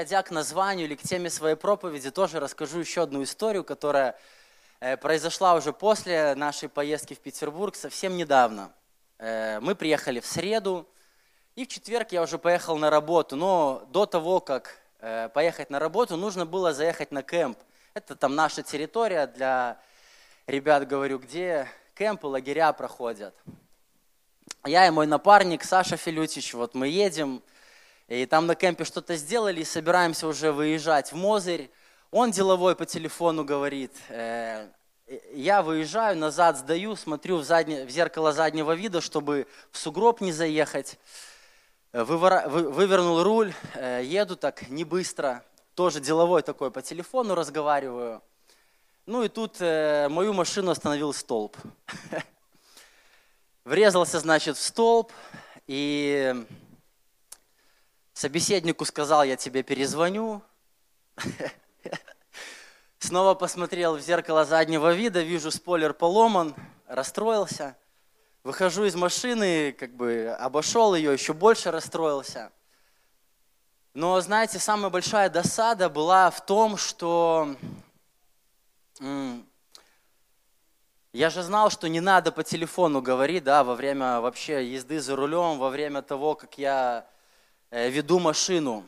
переходя к названию или к теме своей проповеди, тоже расскажу еще одну историю, которая э, произошла уже после нашей поездки в Петербург совсем недавно. Э, мы приехали в среду, и в четверг я уже поехал на работу, но до того, как э, поехать на работу, нужно было заехать на кемп. Это там наша территория для ребят, говорю, где кемпы, лагеря проходят. Я и мой напарник Саша Филютич, вот мы едем, и там на кемпе что-то сделали, и собираемся уже выезжать в Мозырь. Он деловой по телефону говорит, э, я выезжаю, назад сдаю, смотрю в, задне, в зеркало заднего вида, чтобы в сугроб не заехать. Вывора, вы, вывернул руль, э, еду так не быстро, тоже деловой такой по телефону разговариваю. Ну и тут э, мою машину остановил столб. Врезался, значит, в столб, и Собеседнику сказал, я тебе перезвоню. Снова посмотрел в зеркало заднего вида, вижу, спойлер поломан, расстроился. Выхожу из машины, как бы обошел ее, еще больше расстроился. Но, знаете, самая большая досада была в том, что я же знал, что не надо по телефону говорить, да, во время вообще езды за рулем, во время того, как я веду машину.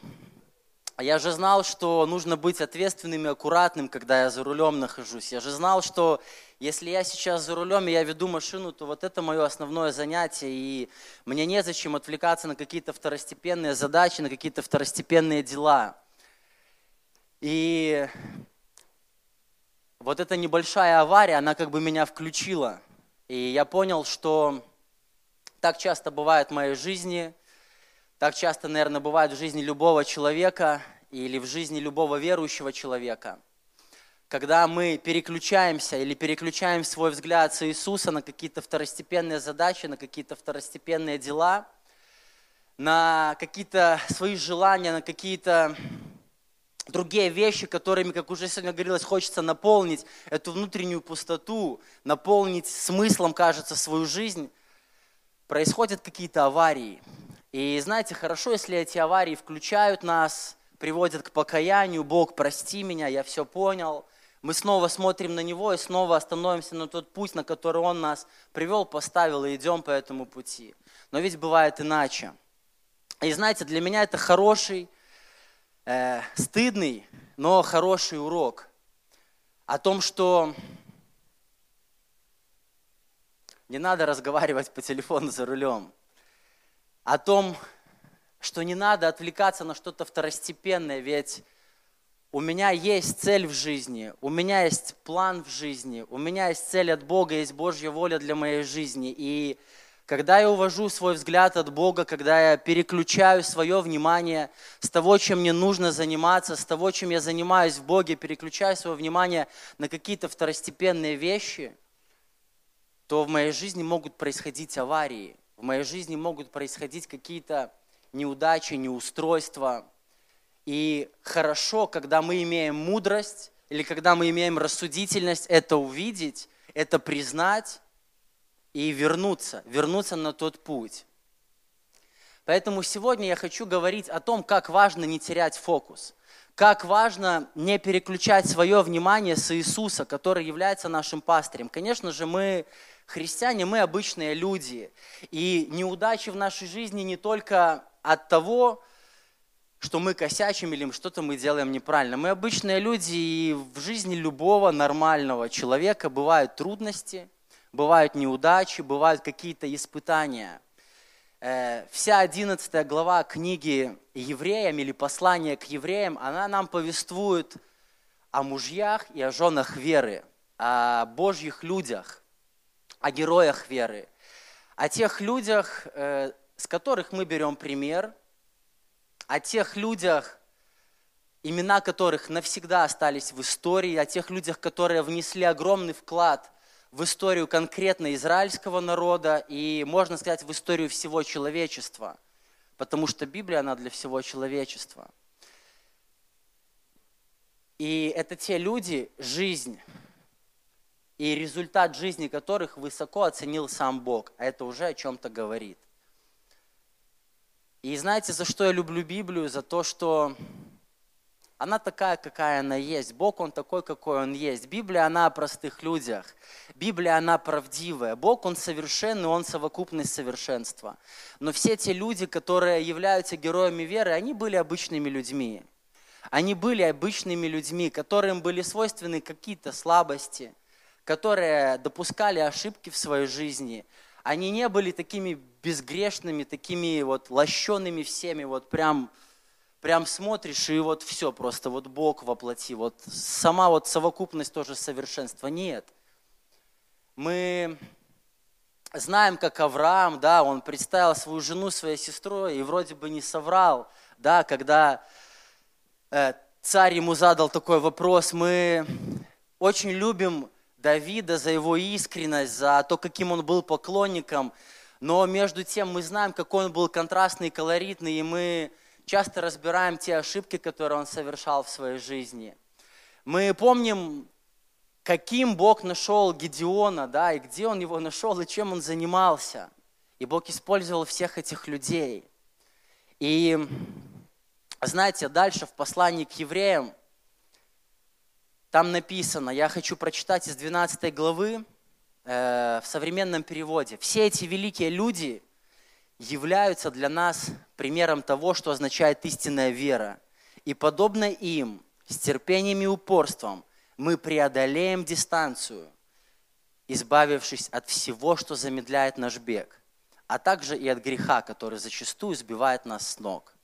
Я же знал, что нужно быть ответственным и аккуратным, когда я за рулем нахожусь. Я же знал, что если я сейчас за рулем и я веду машину, то вот это мое основное занятие, и мне незачем отвлекаться на какие-то второстепенные задачи, на какие-то второстепенные дела. И вот эта небольшая авария, она как бы меня включила. И я понял, что так часто бывает в моей жизни – так часто, наверное, бывает в жизни любого человека или в жизни любого верующего человека. Когда мы переключаемся или переключаем свой взгляд с Иисуса на какие-то второстепенные задачи, на какие-то второстепенные дела, на какие-то свои желания, на какие-то другие вещи, которыми, как уже сегодня говорилось, хочется наполнить эту внутреннюю пустоту, наполнить смыслом, кажется, свою жизнь, происходят какие-то аварии. И знаете, хорошо, если эти аварии включают нас, приводят к покаянию, Бог, прости меня, я все понял. Мы снова смотрим на Него и снова остановимся на тот путь, на который Он нас привел, поставил, и идем по этому пути. Но ведь бывает иначе. И знаете, для меня это хороший, э, стыдный, но хороший урок о том, что не надо разговаривать по телефону за рулем о том, что не надо отвлекаться на что-то второстепенное, ведь у меня есть цель в жизни, у меня есть план в жизни, у меня есть цель от Бога, есть Божья воля для моей жизни. И когда я увожу свой взгляд от Бога, когда я переключаю свое внимание с того, чем мне нужно заниматься, с того, чем я занимаюсь в Боге, переключаю свое внимание на какие-то второстепенные вещи, то в моей жизни могут происходить аварии в моей жизни могут происходить какие-то неудачи, неустройства. И хорошо, когда мы имеем мудрость или когда мы имеем рассудительность это увидеть, это признать и вернуться, вернуться на тот путь. Поэтому сегодня я хочу говорить о том, как важно не терять фокус, как важно не переключать свое внимание с Иисуса, который является нашим пастырем. Конечно же, мы христиане, мы обычные люди. И неудачи в нашей жизни не только от того, что мы косячим или что-то мы делаем неправильно. Мы обычные люди, и в жизни любого нормального человека бывают трудности, бывают неудачи, бывают какие-то испытания. Э, вся одиннадцатая глава книги евреям или послания к евреям, она нам повествует о мужьях и о женах веры, о Божьих людях о героях веры, о тех людях, э, с которых мы берем пример, о тех людях, имена которых навсегда остались в истории, о тех людях, которые внесли огромный вклад в историю конкретно израильского народа и, можно сказать, в историю всего человечества, потому что Библия, она для всего человечества. И это те люди, жизнь, и результат жизни которых высоко оценил сам Бог. А это уже о чем-то говорит. И знаете, за что я люблю Библию? За то, что она такая, какая она есть. Бог, Он такой, какой Он есть. Библия, она о простых людях. Библия, она правдивая. Бог, Он совершенный, Он совокупность совершенства. Но все те люди, которые являются героями веры, они были обычными людьми. Они были обычными людьми, которым были свойственны какие-то слабости, которые допускали ошибки в своей жизни. Они не были такими безгрешными, такими вот лощенными всеми, вот прям прям смотришь, и вот все, просто вот Бог воплоти, вот сама вот совокупность тоже совершенства. Нет. Мы знаем, как Авраам, да, он представил свою жену своей сестрой и вроде бы не соврал, да, когда э, царь ему задал такой вопрос. Мы очень любим Давида за его искренность, за то, каким он был поклонником, но между тем мы знаем, какой он был контрастный, колоритный, и мы часто разбираем те ошибки, которые он совершал в своей жизни. Мы помним, каким Бог нашел Гедеона, да, и где он его нашел, и чем он занимался. И Бог использовал всех этих людей. И знаете, дальше в послании к евреям, там написано, я хочу прочитать из 12 главы э, в современном переводе. Все эти великие люди являются для нас примером того, что означает истинная вера. И подобно им, с терпением и упорством, мы преодолеем дистанцию, избавившись от всего, что замедляет наш бег, а также и от греха, который зачастую сбивает нас с ног.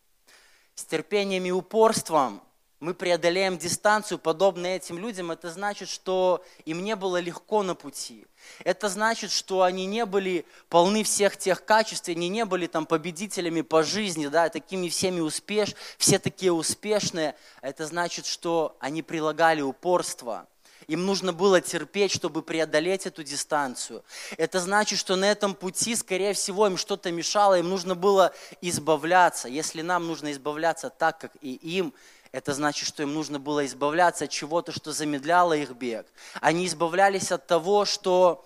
С терпением и упорством мы преодолеем дистанцию, подобно этим людям, это значит, что им не было легко на пути. Это значит, что они не были полны всех тех качеств, они не были там победителями по жизни, да, такими всеми успеш, все такие успешные. Это значит, что они прилагали упорство. Им нужно было терпеть, чтобы преодолеть эту дистанцию. Это значит, что на этом пути, скорее всего, им что-то мешало, им нужно было избавляться. Если нам нужно избавляться так, как и им, это значит, что им нужно было избавляться от чего-то, что замедляло их бег. Они избавлялись от того, что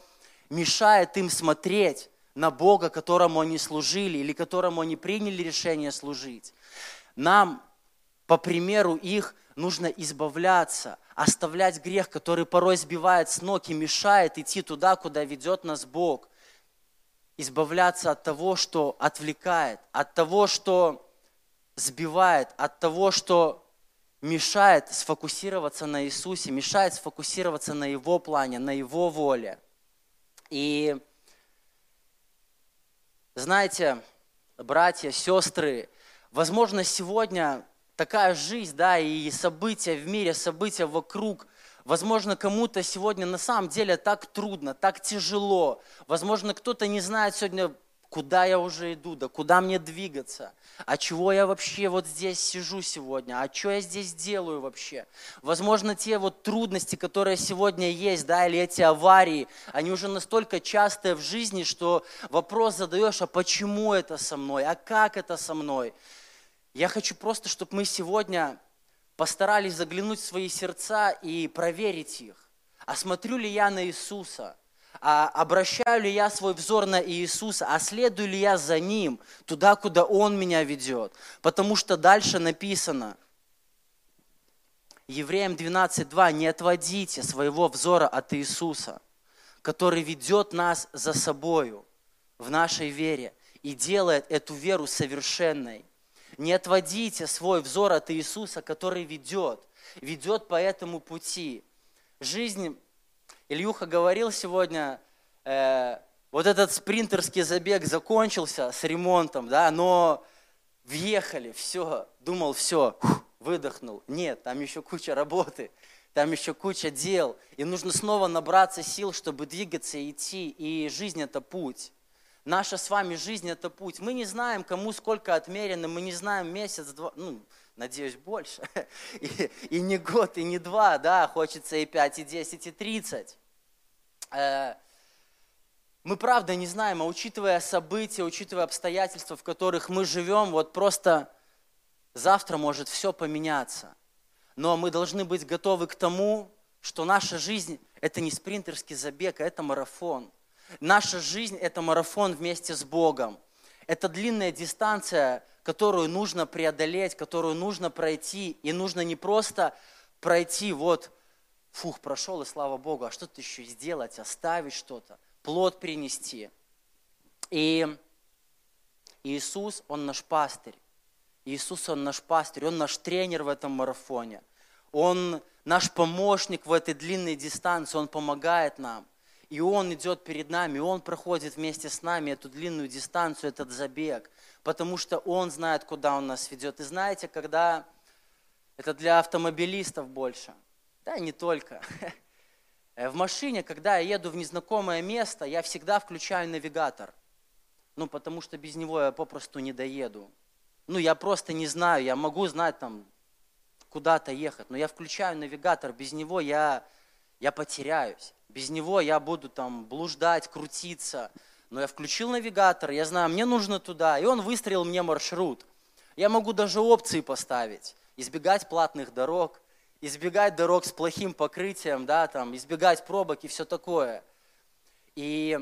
мешает им смотреть на Бога, которому они служили или которому они приняли решение служить. Нам, по примеру их, нужно избавляться, оставлять грех, который порой сбивает с ног и мешает идти туда, куда ведет нас Бог. Избавляться от того, что отвлекает, от того, что сбивает, от того, что мешает сфокусироваться на Иисусе, мешает сфокусироваться на Его плане, на Его воле. И знаете, братья, сестры, возможно, сегодня такая жизнь, да, и события в мире, события вокруг, возможно, кому-то сегодня на самом деле так трудно, так тяжело. Возможно, кто-то не знает сегодня куда я уже иду, да куда мне двигаться, а чего я вообще вот здесь сижу сегодня, а что я здесь делаю вообще. Возможно, те вот трудности, которые сегодня есть, да, или эти аварии, они уже настолько частые в жизни, что вопрос задаешь, а почему это со мной, а как это со мной. Я хочу просто, чтобы мы сегодня постарались заглянуть в свои сердца и проверить их. А смотрю ли я на Иисуса – а обращаю ли я свой взор на Иисуса, а следую ли я за Ним туда, куда Он меня ведет. Потому что дальше написано, Евреям 12.2, не отводите своего взора от Иисуса, который ведет нас за собою в нашей вере и делает эту веру совершенной. Не отводите свой взор от Иисуса, который ведет, ведет по этому пути. Жизнь Ильюха говорил сегодня, э, вот этот спринтерский забег закончился с ремонтом, да, но въехали, все, думал, все, выдохнул. Нет, там еще куча работы, там еще куча дел, и нужно снова набраться сил, чтобы двигаться и идти, и жизнь – это путь. Наша с вами жизнь – это путь. Мы не знаем, кому сколько отмерено, мы не знаем месяц, два, ну, надеюсь, больше. И, и не год, и не два, да, хочется и пять, и десять, и тридцать. Э, мы правда не знаем, а учитывая события, учитывая обстоятельства, в которых мы живем, вот просто завтра может все поменяться. Но мы должны быть готовы к тому, что наша жизнь – это не спринтерский забег, а это марафон. Наша жизнь – это марафон вместе с Богом. Это длинная дистанция, которую нужно преодолеть, которую нужно пройти. И нужно не просто пройти, вот, фух, прошел, и слава Богу, а что-то еще сделать, оставить что-то, плод принести. И Иисус, Он наш пастырь. Иисус, Он наш пастырь, Он наш тренер в этом марафоне. Он наш помощник в этой длинной дистанции, Он помогает нам. И Он идет перед нами, Он проходит вместе с нами эту длинную дистанцию, этот забег, потому что Он знает, куда Он нас ведет. И знаете, когда это для автомобилистов больше, да, не только. В машине, когда я еду в незнакомое место, я всегда включаю навигатор. Ну, потому что без него я попросту не доеду. Ну, я просто не знаю, я могу знать там, куда-то ехать, но я включаю навигатор, без него я, я потеряюсь. Без него я буду там блуждать, крутиться. Но я включил навигатор, я знаю, мне нужно туда, и он выстроил мне маршрут. Я могу даже опции поставить. Избегать платных дорог, избегать дорог с плохим покрытием, да, там, избегать пробок и все такое. И,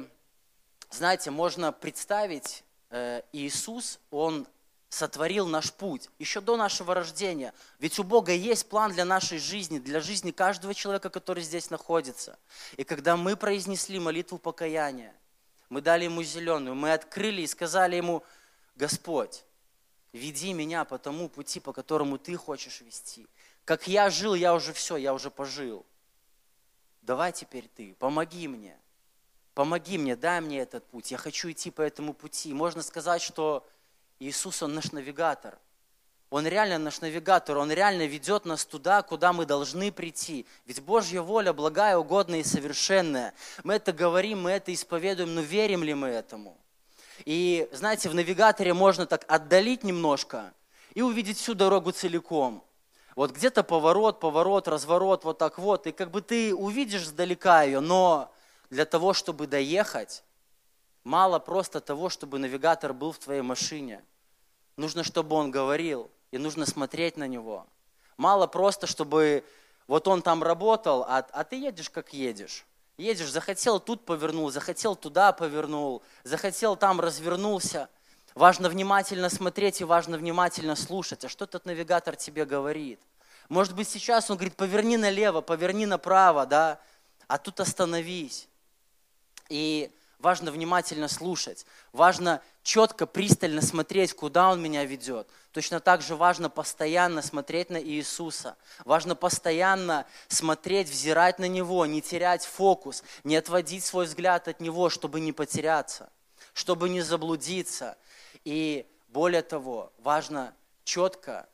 знаете, можно представить, э, Иисус, Он сотворил наш путь еще до нашего рождения. Ведь у Бога есть план для нашей жизни, для жизни каждого человека, который здесь находится. И когда мы произнесли молитву покаяния, мы дали ему зеленую, мы открыли и сказали ему, Господь, веди меня по тому пути, по которому ты хочешь вести. Как я жил, я уже все, я уже пожил. Давай теперь ты, помоги мне. Помоги мне, дай мне этот путь. Я хочу идти по этому пути. Можно сказать, что Иисус, Он наш навигатор. Он реально наш навигатор, Он реально ведет нас туда, куда мы должны прийти. Ведь Божья воля благая, угодная и совершенная. Мы это говорим, мы это исповедуем, но верим ли мы этому? И знаете, в навигаторе можно так отдалить немножко и увидеть всю дорогу целиком. Вот где-то поворот, поворот, разворот, вот так вот. И как бы ты увидишь сдалека ее, но для того, чтобы доехать, мало просто того, чтобы навигатор был в твоей машине. Нужно, чтобы он говорил, и нужно смотреть на него. Мало просто, чтобы вот он там работал, а, а ты едешь, как едешь. Едешь, захотел тут повернул, захотел туда повернул, захотел там развернулся. Важно внимательно смотреть и важно внимательно слушать. А что этот навигатор тебе говорит? Может быть, сейчас он говорит, поверни налево, поверни направо, да, а тут остановись. И важно внимательно слушать, важно четко, пристально смотреть, куда Он меня ведет. Точно так же важно постоянно смотреть на Иисуса, важно постоянно смотреть, взирать на Него, не терять фокус, не отводить свой взгляд от Него, чтобы не потеряться, чтобы не заблудиться. И более того, важно четко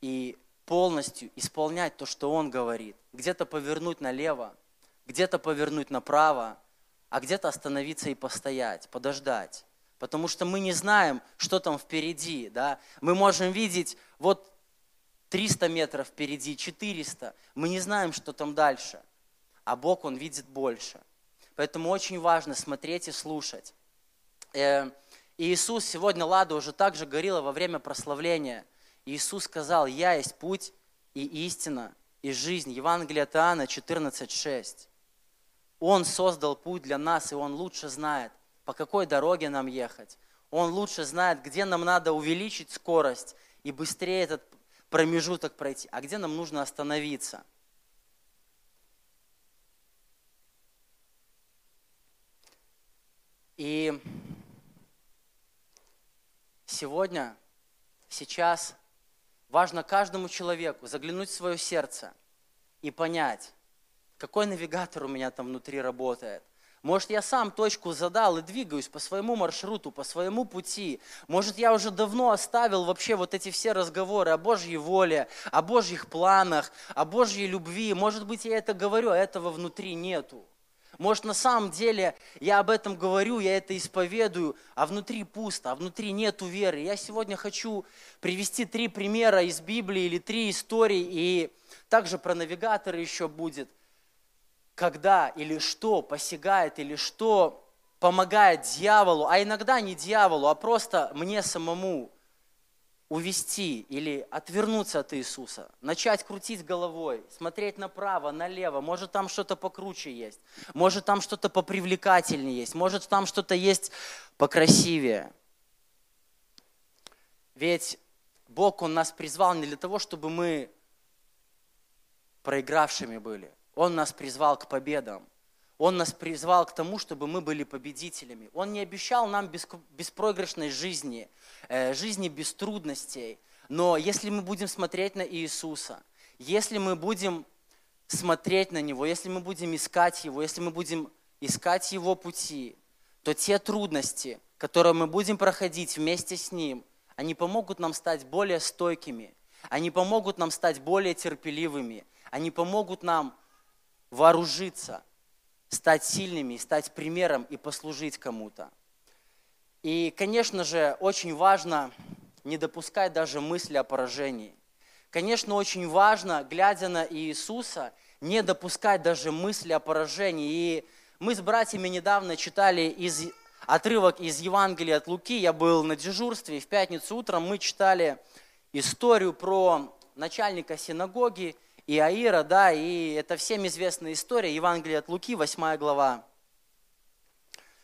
и полностью исполнять то, что Он говорит. Где-то повернуть налево, где-то повернуть направо, а где-то остановиться и постоять, подождать. Потому что мы не знаем, что там впереди. Да? Мы можем видеть вот 300 метров впереди, 400. Мы не знаем, что там дальше. А Бог, Он видит больше. Поэтому очень важно смотреть и слушать. Э, и Иисус сегодня, Лада уже также говорила во время прославления. Иисус сказал, «Я есть путь и истина, и жизнь». Евангелие от Иоанна 14,6. Он создал путь для нас, и Он лучше знает, по какой дороге нам ехать. Он лучше знает, где нам надо увеличить скорость и быстрее этот промежуток пройти, а где нам нужно остановиться. И сегодня, сейчас важно каждому человеку заглянуть в свое сердце и понять, какой навигатор у меня там внутри работает. Может, я сам точку задал и двигаюсь по своему маршруту, по своему пути. Может, я уже давно оставил вообще вот эти все разговоры о Божьей воле, о Божьих планах, о Божьей любви. Может быть, я это говорю, а этого внутри нету. Может, на самом деле я об этом говорю, я это исповедую, а внутри пусто, а внутри нету веры. Я сегодня хочу привести три примера из Библии или три истории, и также про навигаторы еще будет – когда или что посягает, или что помогает дьяволу, а иногда не дьяволу, а просто мне самому увести или отвернуться от Иисуса, начать крутить головой, смотреть направо, налево, может там что-то покруче есть, может там что-то попривлекательнее есть, может там что-то есть покрасивее. Ведь Бог, Он нас призвал не для того, чтобы мы проигравшими были. Он нас призвал к победам. Он нас призвал к тому, чтобы мы были победителями. Он не обещал нам беспроигрышной жизни, э, жизни без трудностей. Но если мы будем смотреть на Иисуса, если мы будем смотреть на Него, если мы будем искать Его, если мы будем искать Его пути, то те трудности, которые мы будем проходить вместе с Ним, они помогут нам стать более стойкими, они помогут нам стать более терпеливыми, они помогут нам вооружиться, стать сильными, стать примером и послужить кому-то. И, конечно же, очень важно не допускать даже мысли о поражении. Конечно, очень важно, глядя на Иисуса, не допускать даже мысли о поражении. И мы с братьями недавно читали из, отрывок из Евангелия от Луки. Я был на дежурстве, и в пятницу утром мы читали историю про начальника синагоги Иаира, да, и это всем известная история, Евангелие от Луки, 8 глава,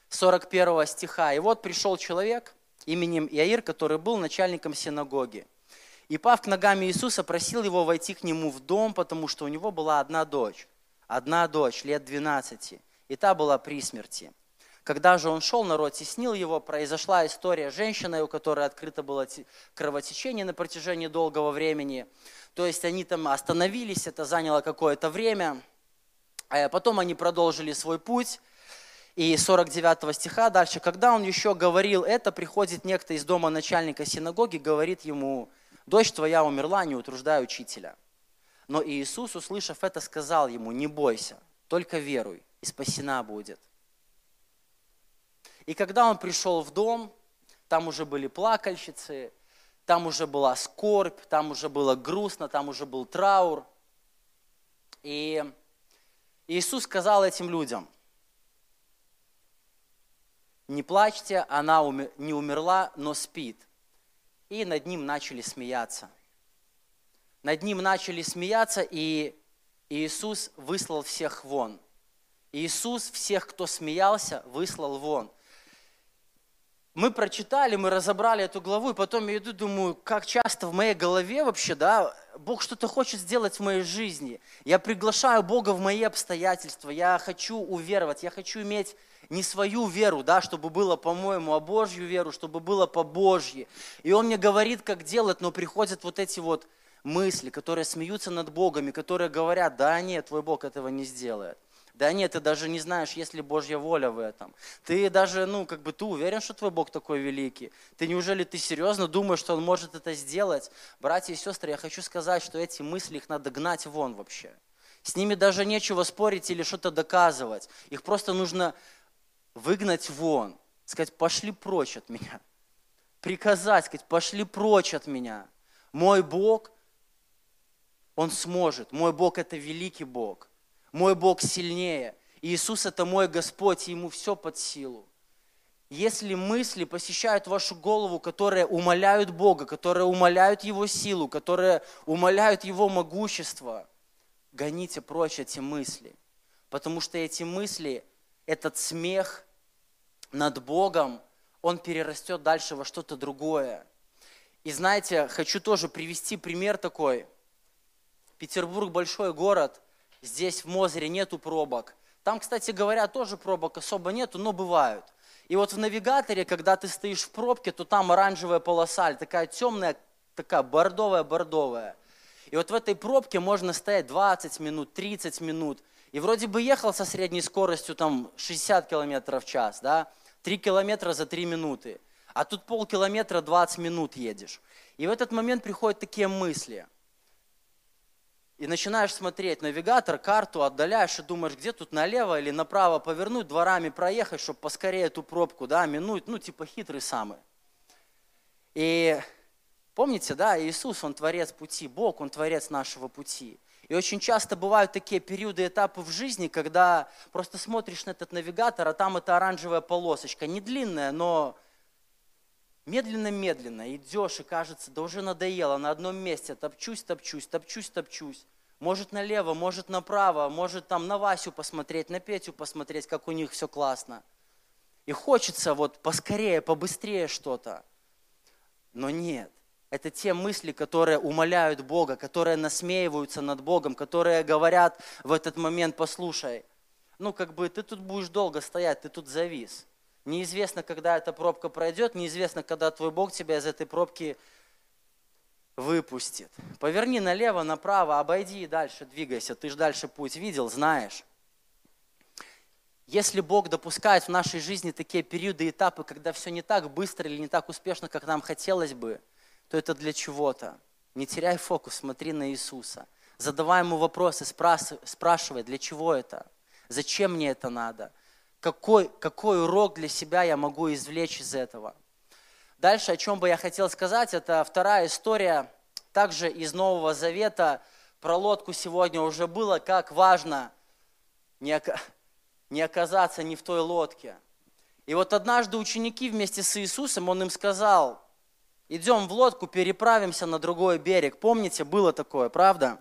41 стиха. И вот пришел человек именем Иаир, который был начальником синагоги. И, пав к ногам Иисуса, просил его войти к нему в дом, потому что у него была одна дочь, одна дочь, лет 12, и та была при смерти. Когда же он шел, народ теснил его, произошла история женщины, у которой открыто было кровотечение на протяжении долгого времени. То есть они там остановились, это заняло какое-то время. А потом они продолжили свой путь. И 49 стиха дальше, когда он еще говорил это, приходит некто из дома начальника синагоги, говорит ему, дочь твоя умерла, не утруждай учителя. Но Иисус, услышав это, сказал ему, не бойся, только веруй, и спасена будет. И когда он пришел в дом, там уже были плакальщицы, там уже была скорбь, там уже было грустно, там уже был траур. И Иисус сказал этим людям, не плачьте, она не умерла, но спит. И над ним начали смеяться. Над ним начали смеяться, и Иисус выслал всех вон. Иисус всех, кто смеялся, выслал вон мы прочитали, мы разобрали эту главу, и потом я иду, думаю, как часто в моей голове вообще, да, Бог что-то хочет сделать в моей жизни. Я приглашаю Бога в мои обстоятельства, я хочу уверовать, я хочу иметь не свою веру, да, чтобы было по-моему, а Божью веру, чтобы было по Божьи. И Он мне говорит, как делать, но приходят вот эти вот мысли, которые смеются над Богом, и которые говорят, да нет, твой Бог этого не сделает. Да нет, ты даже не знаешь, есть ли Божья воля в этом. Ты даже, ну, как бы ты уверен, что твой Бог такой великий. Ты неужели ты серьезно думаешь, что Он может это сделать? Братья и сестры, я хочу сказать, что эти мысли, их надо гнать вон вообще. С ними даже нечего спорить или что-то доказывать. Их просто нужно выгнать вон. Сказать, пошли прочь от меня. Приказать, сказать, пошли прочь от меня. Мой Бог, Он сможет. Мой Бог – это великий Бог. Мой Бог сильнее. Иисус – это мой Господь, и Ему все под силу. Если мысли посещают вашу голову, которые умоляют Бога, которые умоляют Его силу, которые умоляют Его могущество, гоните прочь эти мысли. Потому что эти мысли, этот смех над Богом, он перерастет дальше во что-то другое. И знаете, хочу тоже привести пример такой. Петербург большой город – Здесь в Мозере нету пробок. Там, кстати говоря, тоже пробок особо нету, но бывают. И вот в навигаторе, когда ты стоишь в пробке, то там оранжевая полоса, такая темная, такая бордовая-бордовая. И вот в этой пробке можно стоять 20 минут, 30 минут. И вроде бы ехал со средней скоростью там 60 км в час, да, 3 километра за 3 минуты. А тут полкилометра 20 минут едешь. И в этот момент приходят такие мысли – и начинаешь смотреть навигатор, карту, отдаляешь и думаешь, где тут налево или направо повернуть, дворами проехать, чтобы поскорее эту пробку, да, минуть, ну, типа хитрый самый. И помните, да, Иисус, Он творец пути, Бог, Он творец нашего пути. И очень часто бывают такие периоды, этапы в жизни, когда просто смотришь на этот навигатор, а там эта оранжевая полосочка, не длинная, но медленно-медленно идешь и кажется, да уже надоело, на одном месте топчусь, топчусь, топчусь, топчусь. Может налево, может направо, может там на Васю посмотреть, на Петю посмотреть, как у них все классно. И хочется вот поскорее, побыстрее что-то. Но нет, Это те мысли, которые умоляют Бога, которые насмеиваются над Богом, которые говорят в этот момент, послушай, ну как бы ты тут будешь долго стоять, ты тут завис. Неизвестно, когда эта пробка пройдет, неизвестно, когда твой Бог тебя из этой пробки выпустит. Поверни налево, направо, обойди и дальше двигайся. Ты же дальше путь видел, знаешь. Если Бог допускает в нашей жизни такие периоды этапы, когда все не так быстро или не так успешно, как нам хотелось бы, то это для чего-то. Не теряй фокус, смотри на Иисуса. Задавай ему вопросы, спрашивай, для чего это? Зачем мне это надо? Какой, какой урок для себя я могу извлечь из этого. Дальше, о чем бы я хотел сказать, это вторая история, также из Нового Завета. Про лодку сегодня уже было, как важно не, не оказаться не в той лодке. И вот однажды ученики вместе с Иисусом, Он им сказал, идем в лодку, переправимся на другой берег. Помните, было такое, правда?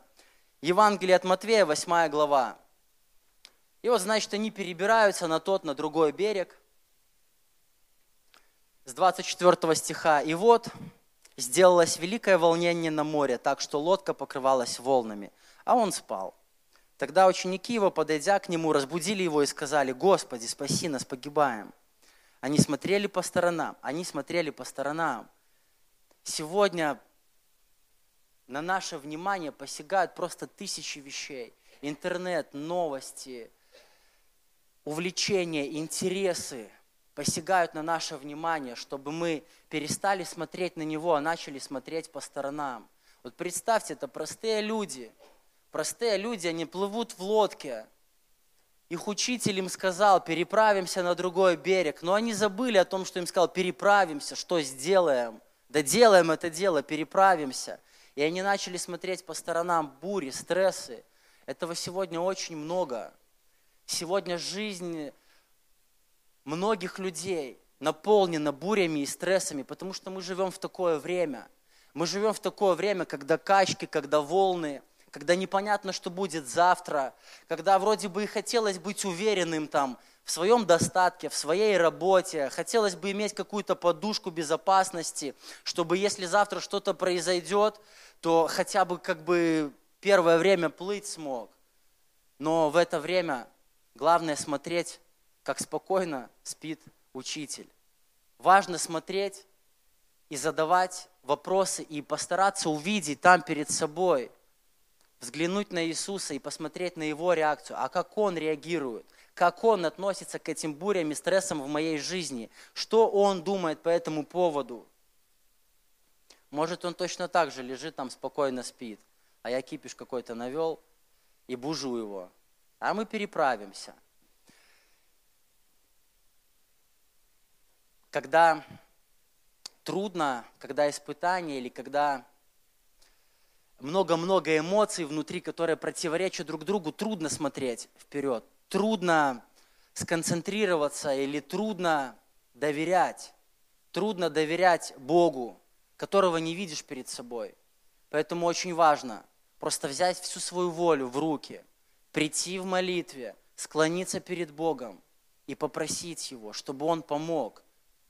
Евангелие от Матвея, 8 глава. И вот, значит, они перебираются на тот, на другой берег. С 24 стиха. И вот сделалось великое волнение на море, так что лодка покрывалась волнами, а он спал. Тогда ученики его, подойдя к нему, разбудили его и сказали, «Господи, спаси нас, погибаем». Они смотрели по сторонам, они смотрели по сторонам. Сегодня на наше внимание посягают просто тысячи вещей. Интернет, новости, увлечения, интересы посягают на наше внимание, чтобы мы перестали смотреть на него, а начали смотреть по сторонам. Вот представьте, это простые люди. Простые люди, они плывут в лодке. Их учитель им сказал, переправимся на другой берег. Но они забыли о том, что им сказал, переправимся, что сделаем? Да делаем это дело, переправимся. И они начали смотреть по сторонам бури, стрессы. Этого сегодня очень много. Сегодня жизнь многих людей наполнена бурями и стрессами, потому что мы живем в такое время. Мы живем в такое время, когда качки, когда волны, когда непонятно, что будет завтра, когда вроде бы и хотелось быть уверенным там в своем достатке, в своей работе, хотелось бы иметь какую-то подушку безопасности, чтобы если завтра что-то произойдет, то хотя бы как бы первое время плыть смог. Но в это время Главное смотреть, как спокойно спит учитель. Важно смотреть и задавать вопросы и постараться увидеть там перед собой, взглянуть на Иисуса и посмотреть на Его реакцию, а как Он реагирует, как Он относится к этим бурям и стрессам в моей жизни, что Он думает по этому поводу. Может, Он точно так же лежит там, спокойно спит, а я кипиш какой-то навел и бужу его а мы переправимся. Когда трудно, когда испытание или когда много-много эмоций внутри, которые противоречат друг другу, трудно смотреть вперед, трудно сконцентрироваться или трудно доверять, трудно доверять Богу, которого не видишь перед собой. Поэтому очень важно просто взять всю свою волю в руки – прийти в молитве, склониться перед Богом и попросить Его, чтобы Он помог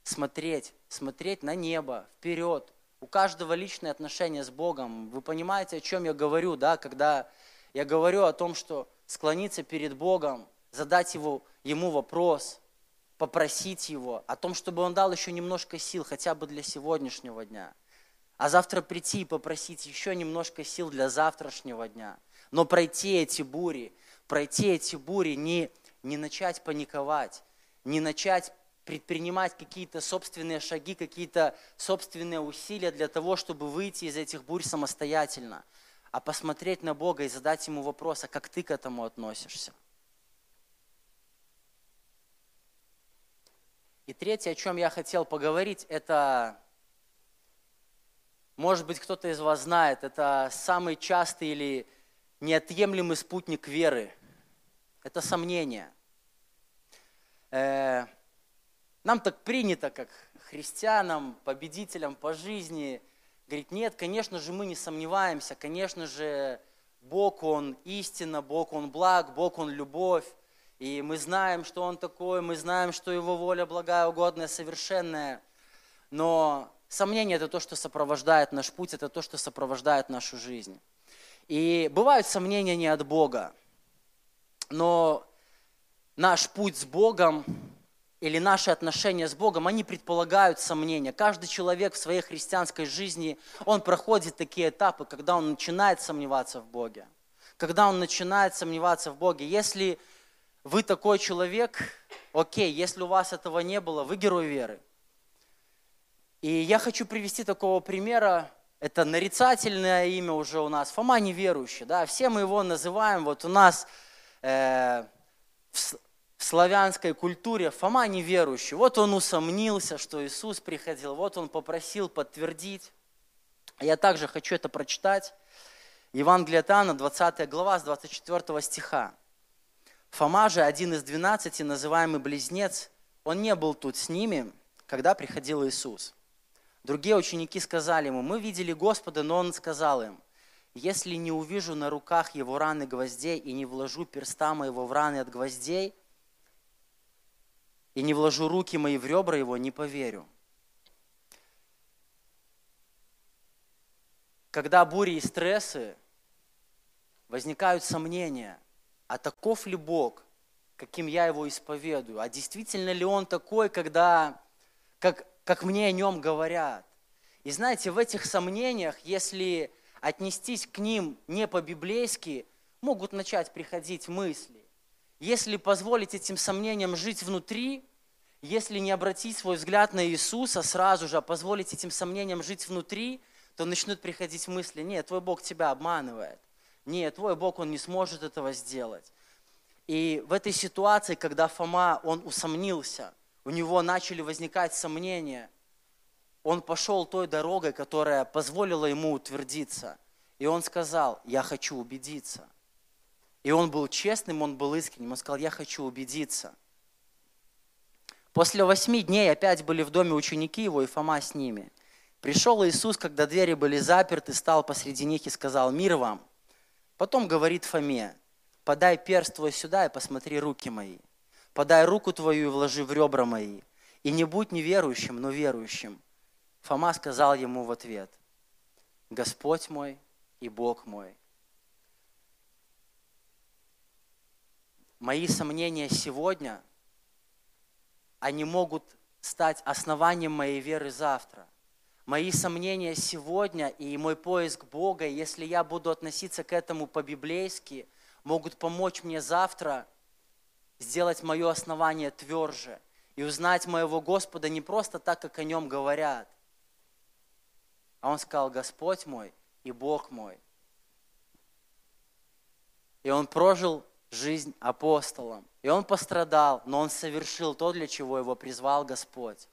смотреть, смотреть на небо, вперед. У каждого личное отношение с Богом. Вы понимаете, о чем я говорю, да, когда я говорю о том, что склониться перед Богом, задать его, Ему вопрос, попросить Его о том, чтобы Он дал еще немножко сил, хотя бы для сегодняшнего дня. А завтра прийти и попросить еще немножко сил для завтрашнего дня – но пройти эти бури, пройти эти бури, не, не начать паниковать, не начать предпринимать какие-то собственные шаги, какие-то собственные усилия для того, чтобы выйти из этих бурь самостоятельно, а посмотреть на Бога и задать Ему вопрос, а как ты к этому относишься? И третье, о чем я хотел поговорить, это, может быть, кто-то из вас знает, это самый частый или неотъемлемый спутник веры. Это сомнение. Э, нам так принято, как христианам, победителям по жизни, говорить, нет, конечно же, мы не сомневаемся, конечно же, Бог, Он истина, Бог, Он благ, Бог, Он любовь. И мы знаем, что Он такой, мы знаем, что Его воля благая, угодная, совершенная. Но Сомнения – это то, что сопровождает наш путь, это то, что сопровождает нашу жизнь. И бывают сомнения не от Бога, но наш путь с Богом или наши отношения с Богом, они предполагают сомнения. Каждый человек в своей христианской жизни, он проходит такие этапы, когда он начинает сомневаться в Боге. Когда он начинает сомневаться в Боге. Если вы такой человек, окей, если у вас этого не было, вы герой веры. И я хочу привести такого примера, это нарицательное имя уже у нас, Фома неверующий, да, все мы его называем, вот у нас э, в, в славянской культуре Фома неверующий, вот он усомнился, что Иисус приходил, вот он попросил подтвердить. Я также хочу это прочитать. Евангелие от Иоанна, 20 глава, с 24 стиха. Фома же, один из двенадцати, называемый близнец, он не был тут с ними, когда приходил Иисус. Другие ученики сказали ему, мы видели Господа, но он сказал им, если не увижу на руках его раны гвоздей и не вложу перста моего в раны от гвоздей, и не вложу руки мои в ребра его, не поверю. Когда бури и стрессы, возникают сомнения, а таков ли Бог, каким я его исповедую, а действительно ли он такой, когда, как как мне о нем говорят. И знаете, в этих сомнениях, если отнестись к ним не по-библейски, могут начать приходить мысли. Если позволить этим сомнениям жить внутри, если не обратить свой взгляд на Иисуса сразу же, а позволить этим сомнениям жить внутри, то начнут приходить мысли, нет, твой Бог тебя обманывает. Нет, твой Бог, Он не сможет этого сделать. И в этой ситуации, когда Фома, он усомнился, у него начали возникать сомнения. Он пошел той дорогой, которая позволила ему утвердиться. И он сказал, я хочу убедиться. И он был честным, он был искренним. Он сказал, я хочу убедиться. После восьми дней опять были в доме ученики его, и Фома с ними. Пришел Иисус, когда двери были заперты, стал посреди них и сказал, мир вам. Потом говорит Фоме, подай перст твой сюда и посмотри руки мои подай руку твою и вложи в ребра мои, и не будь неверующим, но верующим. Фома сказал ему в ответ, Господь мой и Бог мой. Мои сомнения сегодня, они могут стать основанием моей веры завтра. Мои сомнения сегодня и мой поиск Бога, если я буду относиться к этому по-библейски, могут помочь мне завтра – сделать мое основание тверже и узнать моего Господа не просто так, как о нем говорят. А он сказал, Господь мой и Бог мой. И он прожил жизнь апостолом. И он пострадал, но он совершил то, для чего его призвал Господь.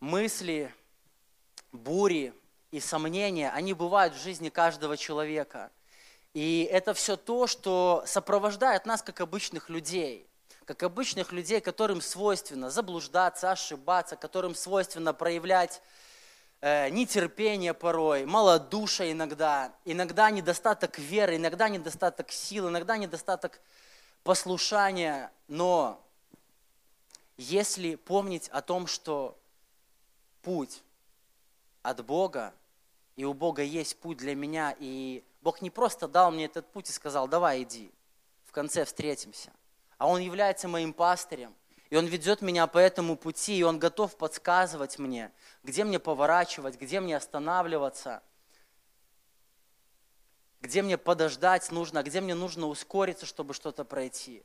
Мысли, бури и сомнения, они бывают в жизни каждого человека – и это все то, что сопровождает нас как обычных людей, как обычных людей, которым свойственно заблуждаться, ошибаться, которым свойственно проявлять э, нетерпение порой, малодушие иногда, иногда недостаток веры, иногда недостаток сил, иногда недостаток послушания. Но если помнить о том, что путь от Бога, и у Бога есть путь для меня, и Бог не просто дал мне этот путь и сказал, давай иди, в конце встретимся. А Он является моим пастырем, и Он ведет меня по этому пути, и Он готов подсказывать мне, где мне поворачивать, где мне останавливаться, где мне подождать нужно, где мне нужно ускориться, чтобы что-то пройти.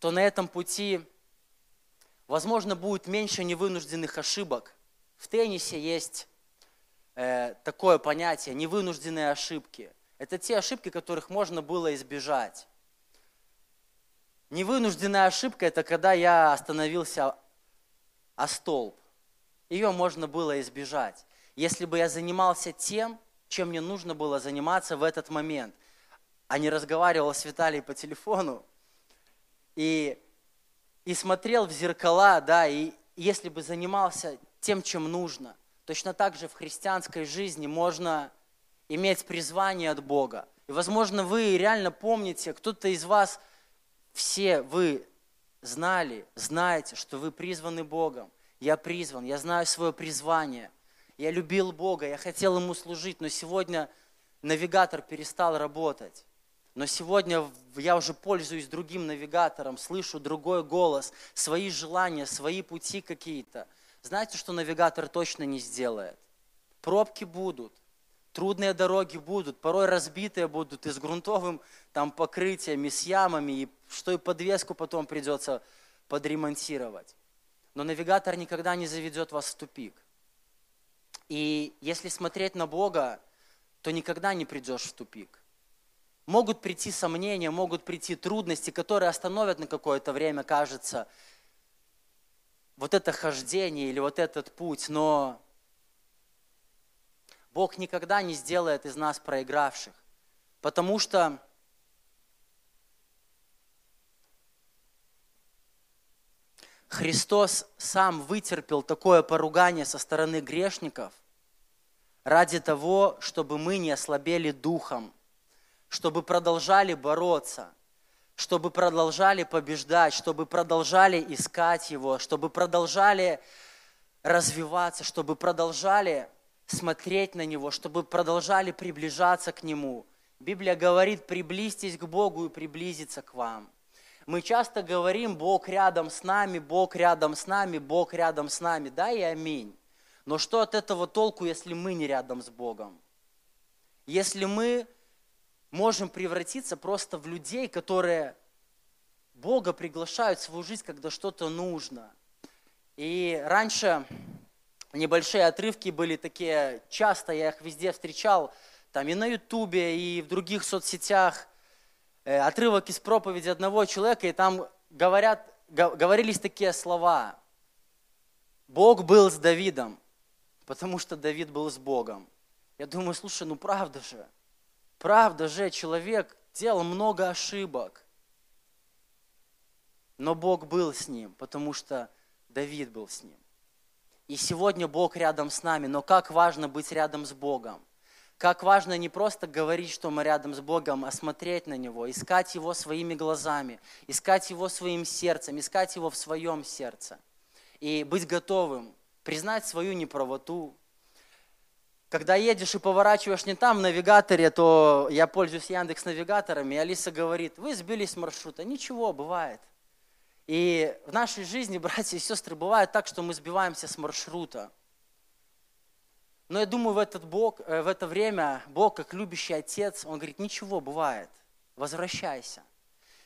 То на этом пути, возможно, будет меньше невынужденных ошибок. В теннисе есть э, такое понятие невынужденные ошибки – это те ошибки, которых можно было избежать. Невынужденная ошибка – это когда я остановился о столб. Ее можно было избежать. Если бы я занимался тем, чем мне нужно было заниматься в этот момент, а не разговаривал с Виталием по телефону и, и смотрел в зеркала, да, и если бы занимался тем, чем нужно, точно так же в христианской жизни можно иметь призвание от Бога. И, возможно, вы реально помните, кто-то из вас, все вы знали, знаете, что вы призваны Богом. я призван, я знаю свое призвание. Я любил Бога, я хотел Ему служить, но сегодня навигатор перестал работать. Но сегодня я уже пользуюсь другим навигатором, слышу другой голос, свои желания, свои пути какие-то. Знаете, что навигатор точно не сделает? Пробки будут, трудные дороги будут, порой разбитые будут и с грунтовым там покрытием, и с ямами, и что и подвеску потом придется подремонтировать. Но навигатор никогда не заведет вас в тупик. И если смотреть на Бога, то никогда не придешь в тупик. Могут прийти сомнения, могут прийти трудности, которые остановят на какое-то время, кажется, вот это хождение или вот этот путь, но Бог никогда не сделает из нас проигравших, потому что Христос сам вытерпел такое поругание со стороны грешников ради того, чтобы мы не ослабели духом, чтобы продолжали бороться, чтобы продолжали побеждать, чтобы продолжали искать Его, чтобы продолжали развиваться, чтобы продолжали смотреть на Него, чтобы продолжали приближаться к Нему. Библия говорит, приблизьтесь к Богу и приблизиться к вам. Мы часто говорим, Бог рядом с нами, Бог рядом с нами, Бог рядом с нами. Да и аминь. Но что от этого толку, если мы не рядом с Богом? Если мы можем превратиться просто в людей, которые Бога приглашают в свою жизнь, когда что-то нужно. И раньше небольшие отрывки были такие, часто я их везде встречал, там и на Ютубе, и в других соцсетях – Э, отрывок из проповеди одного человека, и там говорят, говорились такие слова. Бог был с Давидом, потому что Давид был с Богом. Я думаю, слушай, ну правда же, правда же, человек делал много ошибок, но Бог был с ним, потому что Давид был с ним. И сегодня Бог рядом с нами, но как важно быть рядом с Богом – как важно не просто говорить, что мы рядом с Богом, а смотреть на Него, искать Его своими глазами, искать Его своим сердцем, искать Его в своем сердце. И быть готовым, признать свою неправоту. Когда едешь и поворачиваешь не там в навигаторе, то я пользуюсь Яндекс навигаторами, и Алиса говорит, вы сбились с маршрута. Ничего, бывает. И в нашей жизни, братья и сестры, бывает так, что мы сбиваемся с маршрута. Но я думаю, в, этот Бог, э, в это время Бог, как любящий отец, он говорит, ничего, бывает, возвращайся.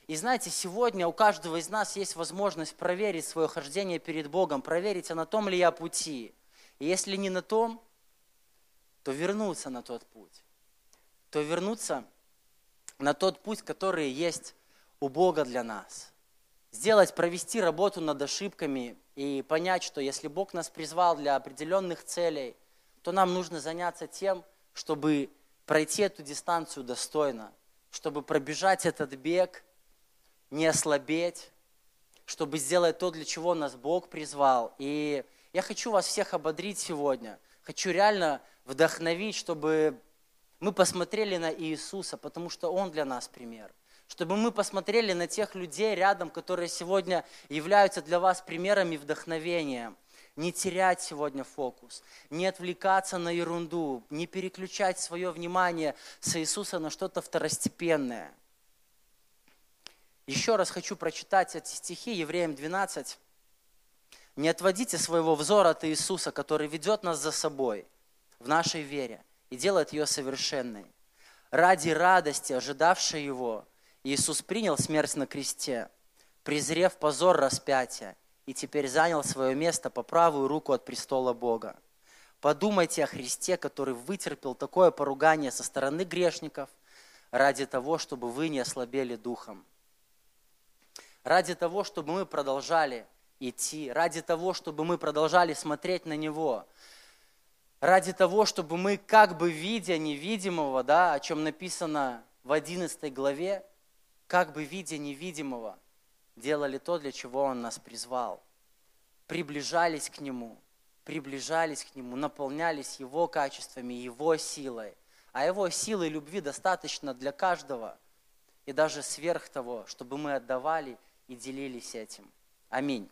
И знаете, сегодня у каждого из нас есть возможность проверить свое хождение перед Богом, проверить, а на том ли я пути. И если не на том, то вернуться на тот путь. То вернуться на тот путь, который есть у Бога для нас. Сделать, провести работу над ошибками и понять, что если Бог нас призвал для определенных целей – то нам нужно заняться тем, чтобы пройти эту дистанцию достойно, чтобы пробежать этот бег, не ослабеть, чтобы сделать то, для чего нас Бог призвал. И я хочу вас всех ободрить сегодня. Хочу реально вдохновить, чтобы мы посмотрели на Иисуса, потому что Он для нас пример. Чтобы мы посмотрели на тех людей рядом, которые сегодня являются для вас примерами вдохновения – не терять сегодня фокус, не отвлекаться на ерунду, не переключать свое внимание с Иисуса на что-то второстепенное. Еще раз хочу прочитать эти стихи, Евреям 12. «Не отводите своего взора от Иисуса, который ведет нас за собой в нашей вере и делает ее совершенной. Ради радости, ожидавшей Его, Иисус принял смерть на кресте, презрев позор распятия, и теперь занял свое место по правую руку от престола Бога. Подумайте о Христе, который вытерпел такое поругание со стороны грешников ради того, чтобы вы не ослабели духом. Ради того, чтобы мы продолжали идти, ради того, чтобы мы продолжали смотреть на Него, ради того, чтобы мы, как бы видя невидимого, да, о чем написано в 11 главе, как бы видя невидимого – делали то, для чего Он нас призвал. Приближались к Нему, приближались к Нему, наполнялись Его качествами, Его силой. А Его силы и любви достаточно для каждого, и даже сверх того, чтобы мы отдавали и делились этим. Аминь.